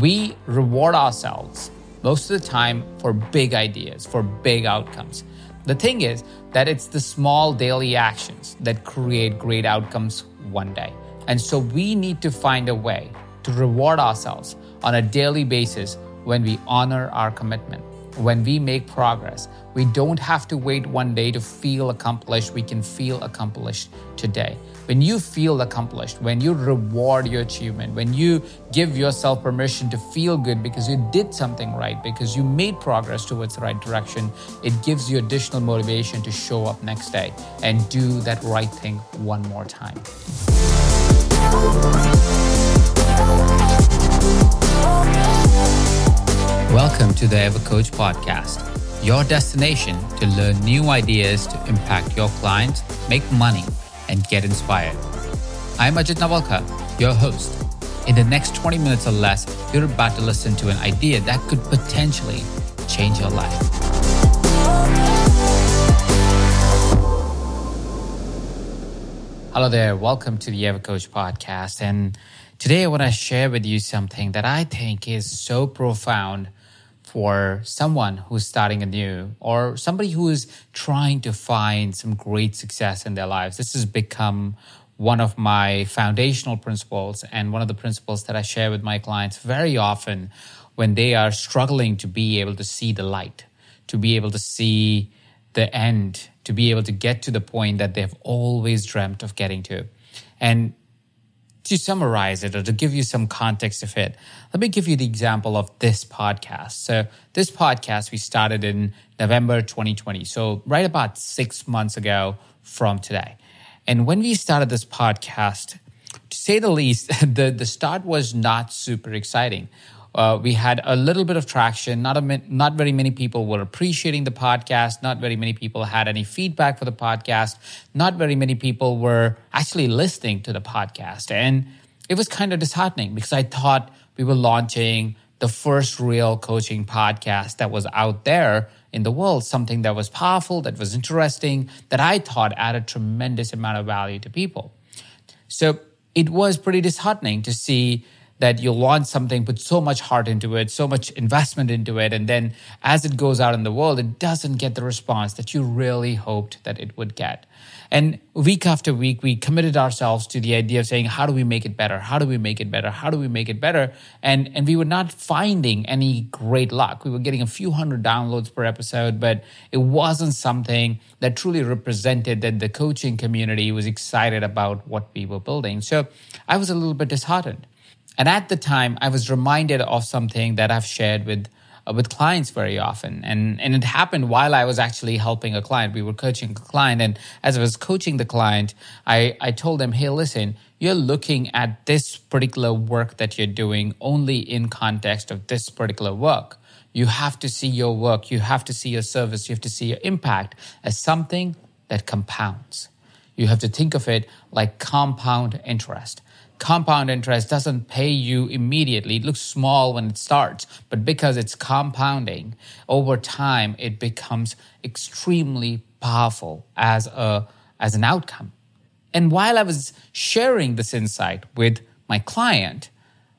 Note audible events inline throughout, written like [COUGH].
we reward ourselves most of the time for big ideas, for big outcomes. The thing is that it's the small daily actions that create great outcomes one day. And so we need to find a way to reward ourselves on a daily basis when we honor our commitment when we make progress, we don't have to wait one day to feel accomplished. We can feel accomplished today. When you feel accomplished, when you reward your achievement, when you give yourself permission to feel good because you did something right, because you made progress towards the right direction, it gives you additional motivation to show up next day and do that right thing one more time. Oh, Welcome to the EverCoach podcast, your destination to learn new ideas to impact your clients, make money, and get inspired. I'm Ajit Nawalkar, your host. In the next 20 minutes or less, you're about to listen to an idea that could potentially change your life. Hello there, welcome to the EverCoach podcast. And today I want to share with you something that I think is so profound for someone who's starting anew or somebody who is trying to find some great success in their lives. This has become one of my foundational principles and one of the principles that I share with my clients very often when they are struggling to be able to see the light, to be able to see the end, to be able to get to the point that they've always dreamt of getting to. And to summarize it or to give you some context of it, let me give you the example of this podcast. So, this podcast we started in November 2020. So, right about six months ago from today. And when we started this podcast, to say the least, [LAUGHS] the, the start was not super exciting. Uh, we had a little bit of traction. Not a not very many people were appreciating the podcast. Not very many people had any feedback for the podcast. Not very many people were actually listening to the podcast, and it was kind of disheartening because I thought we were launching the first real coaching podcast that was out there in the world, something that was powerful, that was interesting, that I thought added tremendous amount of value to people. So it was pretty disheartening to see that you launch something, put so much heart into it, so much investment into it, and then as it goes out in the world, it doesn't get the response that you really hoped that it would get. And week after week, we committed ourselves to the idea of saying, how do we make it better? How do we make it better? How do we make it better? And, and we were not finding any great luck. We were getting a few hundred downloads per episode, but it wasn't something that truly represented that the coaching community was excited about what we were building. So I was a little bit disheartened. And at the time, I was reminded of something that I've shared with uh, with clients very often, and and it happened while I was actually helping a client. We were coaching a client, and as I was coaching the client, I I told them, hey, listen, you're looking at this particular work that you're doing only in context of this particular work. You have to see your work, you have to see your service, you have to see your impact as something that compounds. You have to think of it like compound interest compound interest doesn't pay you immediately. It looks small when it starts, but because it's compounding over time, it becomes extremely powerful as a as an outcome. And while I was sharing this insight with my client,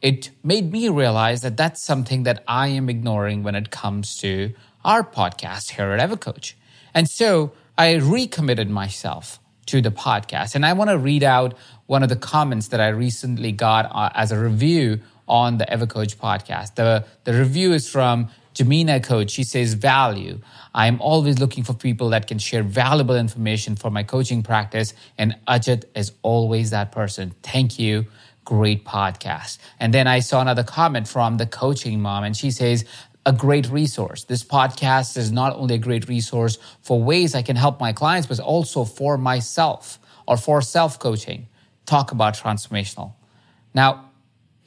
it made me realize that that's something that I am ignoring when it comes to our podcast here at EverCoach. And so I recommitted myself to the podcast. And I want to read out one of the comments that I recently got uh, as a review on the EverCoach podcast. The, the review is from Jamina Coach. She says, Value. I'm always looking for people that can share valuable information for my coaching practice. And Ajit is always that person. Thank you. Great podcast. And then I saw another comment from the coaching mom, and she says, a great resource. This podcast is not only a great resource for ways I can help my clients, but also for myself or for self coaching. Talk about transformational. Now,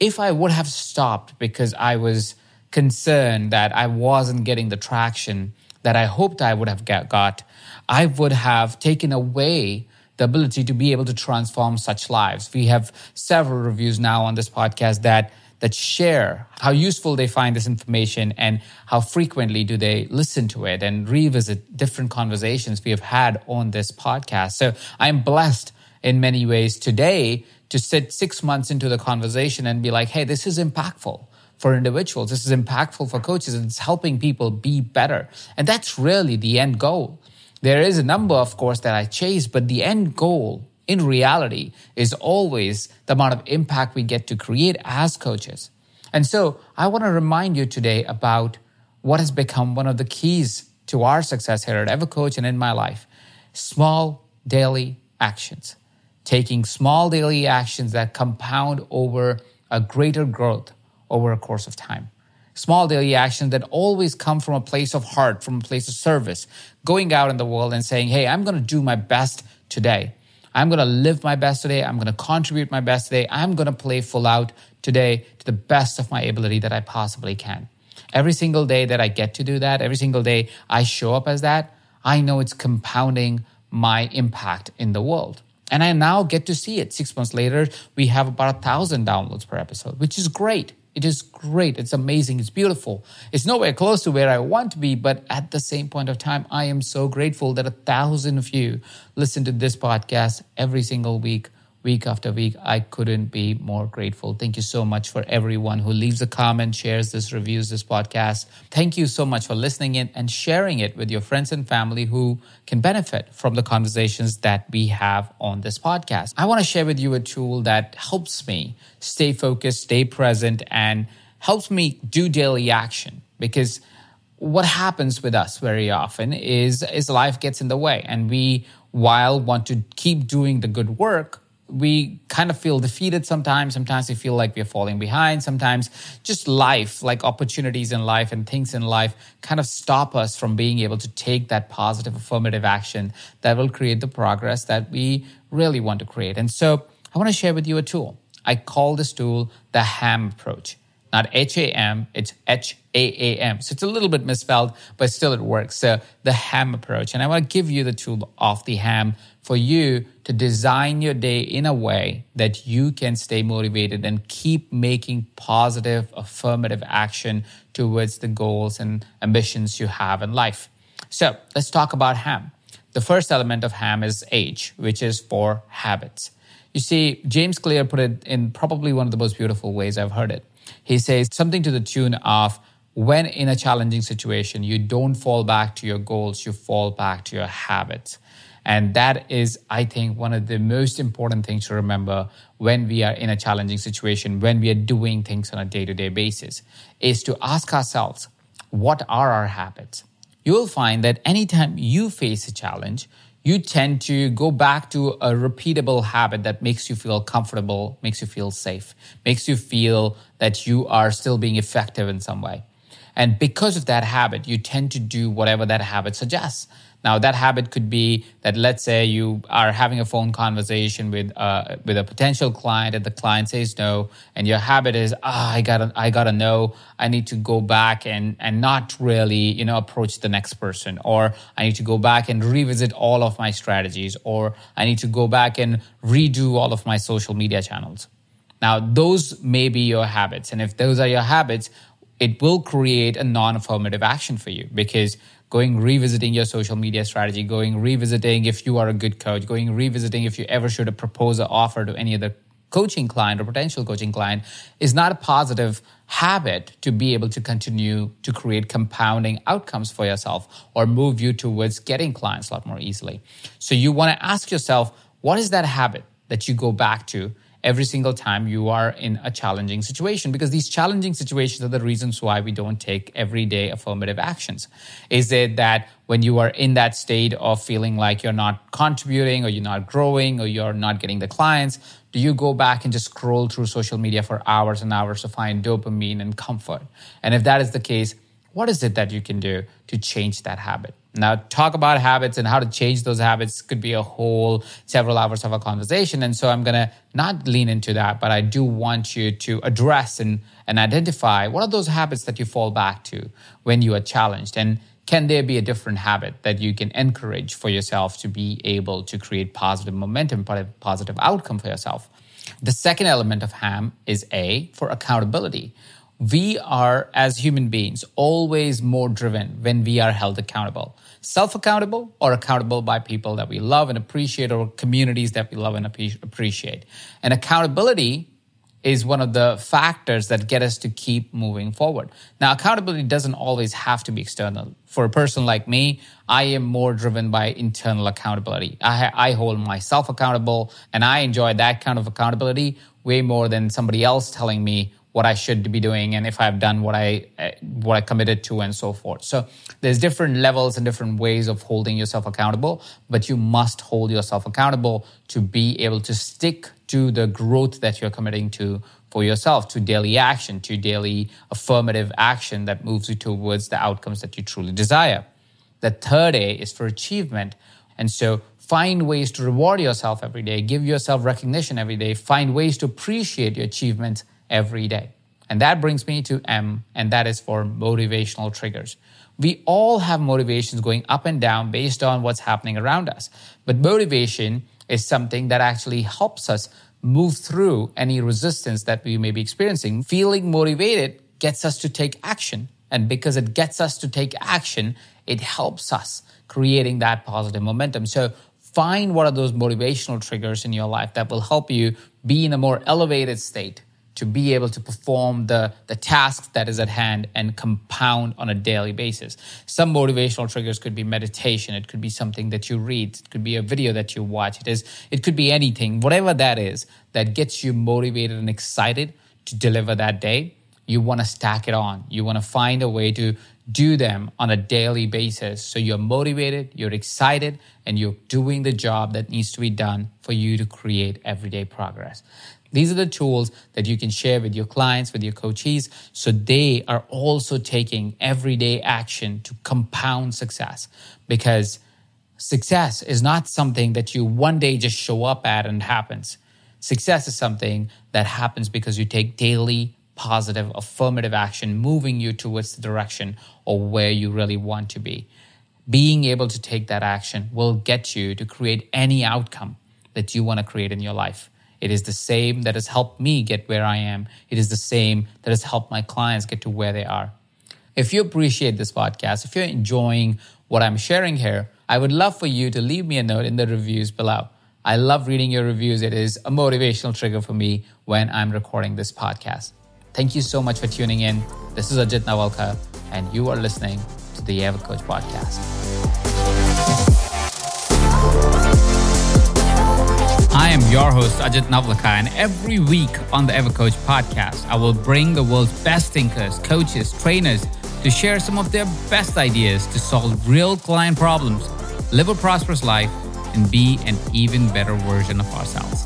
if I would have stopped because I was concerned that I wasn't getting the traction that I hoped I would have got, I would have taken away the ability to be able to transform such lives. We have several reviews now on this podcast that that share how useful they find this information and how frequently do they listen to it and revisit different conversations we have had on this podcast. So I'm blessed in many ways today to sit six months into the conversation and be like, hey, this is impactful for individuals. This is impactful for coaches. It's helping people be better. And that's really the end goal. There is a number, of course, that I chase, but the end goal in reality is always the amount of impact we get to create as coaches. And so I want to remind you today about what has become one of the keys to our success here at EverCoach and in my life small daily actions. Taking small daily actions that compound over a greater growth over a course of time. Small daily actions that always come from a place of heart, from a place of service, going out in the world and saying, Hey, I'm going to do my best today. I'm going to live my best today. I'm going to contribute my best today. I'm going to play full out today to the best of my ability that I possibly can. Every single day that I get to do that, every single day I show up as that, I know it's compounding my impact in the world. And I now get to see it. Six months later, we have about a thousand downloads per episode, which is great. It is great. It's amazing. It's beautiful. It's nowhere close to where I want to be, but at the same point of time, I am so grateful that a thousand of you listen to this podcast every single week week after week. I couldn't be more grateful. Thank you so much for everyone who leaves a comment, shares this, reviews this podcast. Thank you so much for listening in and sharing it with your friends and family who can benefit from the conversations that we have on this podcast. I want to share with you a tool that helps me stay focused, stay present, and helps me do daily action because what happens with us very often is is life gets in the way and we while want to keep doing the good work we kind of feel defeated sometimes. Sometimes we feel like we're falling behind. Sometimes just life, like opportunities in life and things in life, kind of stop us from being able to take that positive, affirmative action that will create the progress that we really want to create. And so I want to share with you a tool. I call this tool the HAM approach not H A M, it's H A A M. So it's a little bit misspelled, but still it works. So the HAM approach. And I want to give you the tool of the HAM for you to design your day in a way that you can stay motivated and keep making positive, affirmative action towards the goals and ambitions you have in life. So let's talk about HAM. The first element of HAM is H, which is for habits. You see, James Clear put it in probably one of the most beautiful ways I've heard it. He says something to the tune of when in a challenging situation, you don't fall back to your goals, you fall back to your habits. And that is, I think, one of the most important things to remember when we are in a challenging situation, when we are doing things on a day to day basis, is to ask ourselves, what are our habits? You'll find that anytime you face a challenge, you tend to go back to a repeatable habit that makes you feel comfortable, makes you feel safe, makes you feel that you are still being effective in some way. And because of that habit, you tend to do whatever that habit suggests. Now, that habit could be that let's say you are having a phone conversation with uh, with a potential client, and the client says no, and your habit is, ah, I gotta, I gotta know, I need to go back and and not really, you know, approach the next person, or I need to go back and revisit all of my strategies, or I need to go back and redo all of my social media channels. Now, those may be your habits, and if those are your habits, it will create a non-affirmative action for you because going revisiting your social media strategy, going revisiting if you are a good coach, going revisiting if you ever should have proposed an offer to any other coaching client or potential coaching client is not a positive habit to be able to continue to create compounding outcomes for yourself or move you towards getting clients a lot more easily. So you want to ask yourself, what is that habit that you go back to every single time you are in a challenging situation because these challenging situations are the reasons why we don't take everyday affirmative actions. Is it that when you are in that state of feeling like you're not contributing or you're not growing or you're not getting the clients, do you go back and just scroll through social media for hours and hours to find dopamine and comfort? And if that is the case, what is it that you can do to change that habit? Now, talk about habits and how to change those habits could be a whole several hours of a conversation. And so I'm going to not lean into that, but I do want you to address and, and identify what are those habits that you fall back to when you are challenged. And can there be a different habit that you can encourage for yourself to be able to create positive momentum, positive outcome for yourself? The second element of HAM is A for accountability we are, as human beings, always more driven when we are held accountable. Self accountable or accountable by people that we love and appreciate or communities that we love and appreciate. And accountability is one of the factors that get us to keep moving forward. Now, accountability doesn't always have to be external. For a person like me, I am more driven by internal accountability. I, I hold myself accountable and I enjoy that kind of accountability way more than somebody else telling me what I should be doing and if I've done what I what I committed to and so forth. So there's different levels and different ways of holding yourself accountable, but you must hold yourself accountable to be able to stick to the growth that you're committing to for yourself, to daily action, to daily affirmative action that moves you towards the outcomes that you truly desire. The third A is for achievement. And so find ways to reward yourself every day, give yourself recognition every day, find ways to appreciate your achievements every day. And that brings me to M, and that is for motivational triggers. We all have motivations going up and down based on what's happening around us. But motivation is something that actually helps us move through any resistance that we may be experiencing. Feeling motivated gets us to take action. And because it gets us to take action, it helps us creating that positive momentum. So find what are those motivational triggers in your life that will help you be in a more elevated state to be able to perform the, the task that is at hand and compound on a daily basis. Some motivational triggers could be meditation, it could be something that you read, it could be a video that you watch, it is it could be anything, whatever that is that gets you motivated and excited to deliver that day. You want to stack it on. You want to find a way to do them on a daily basis. So you're motivated, you're excited, and you're doing the job that needs to be done for you to create everyday progress. These are the tools that you can share with your clients, with your coaches, so they are also taking everyday action to compound success. Because success is not something that you one day just show up at and happens. Success is something that happens because you take daily positive, affirmative action, moving you towards the direction of where you really want to be. Being able to take that action will get you to create any outcome that you want to create in your life. It is the same that has helped me get where I am. It is the same that has helped my clients get to where they are. If you appreciate this podcast, if you're enjoying what I'm sharing here, I would love for you to leave me a note in the reviews below. I love reading your reviews. It is a motivational trigger for me when I'm recording this podcast. Thank you so much for tuning in. This is Ajit Nawalkar, and you are listening to the Ever Coach Podcast. I am your host, Ajit Nawalkar, and every week on the EverCoach podcast, I will bring the world's best thinkers, coaches, trainers to share some of their best ideas to solve real client problems, live a prosperous life, and be an even better version of ourselves.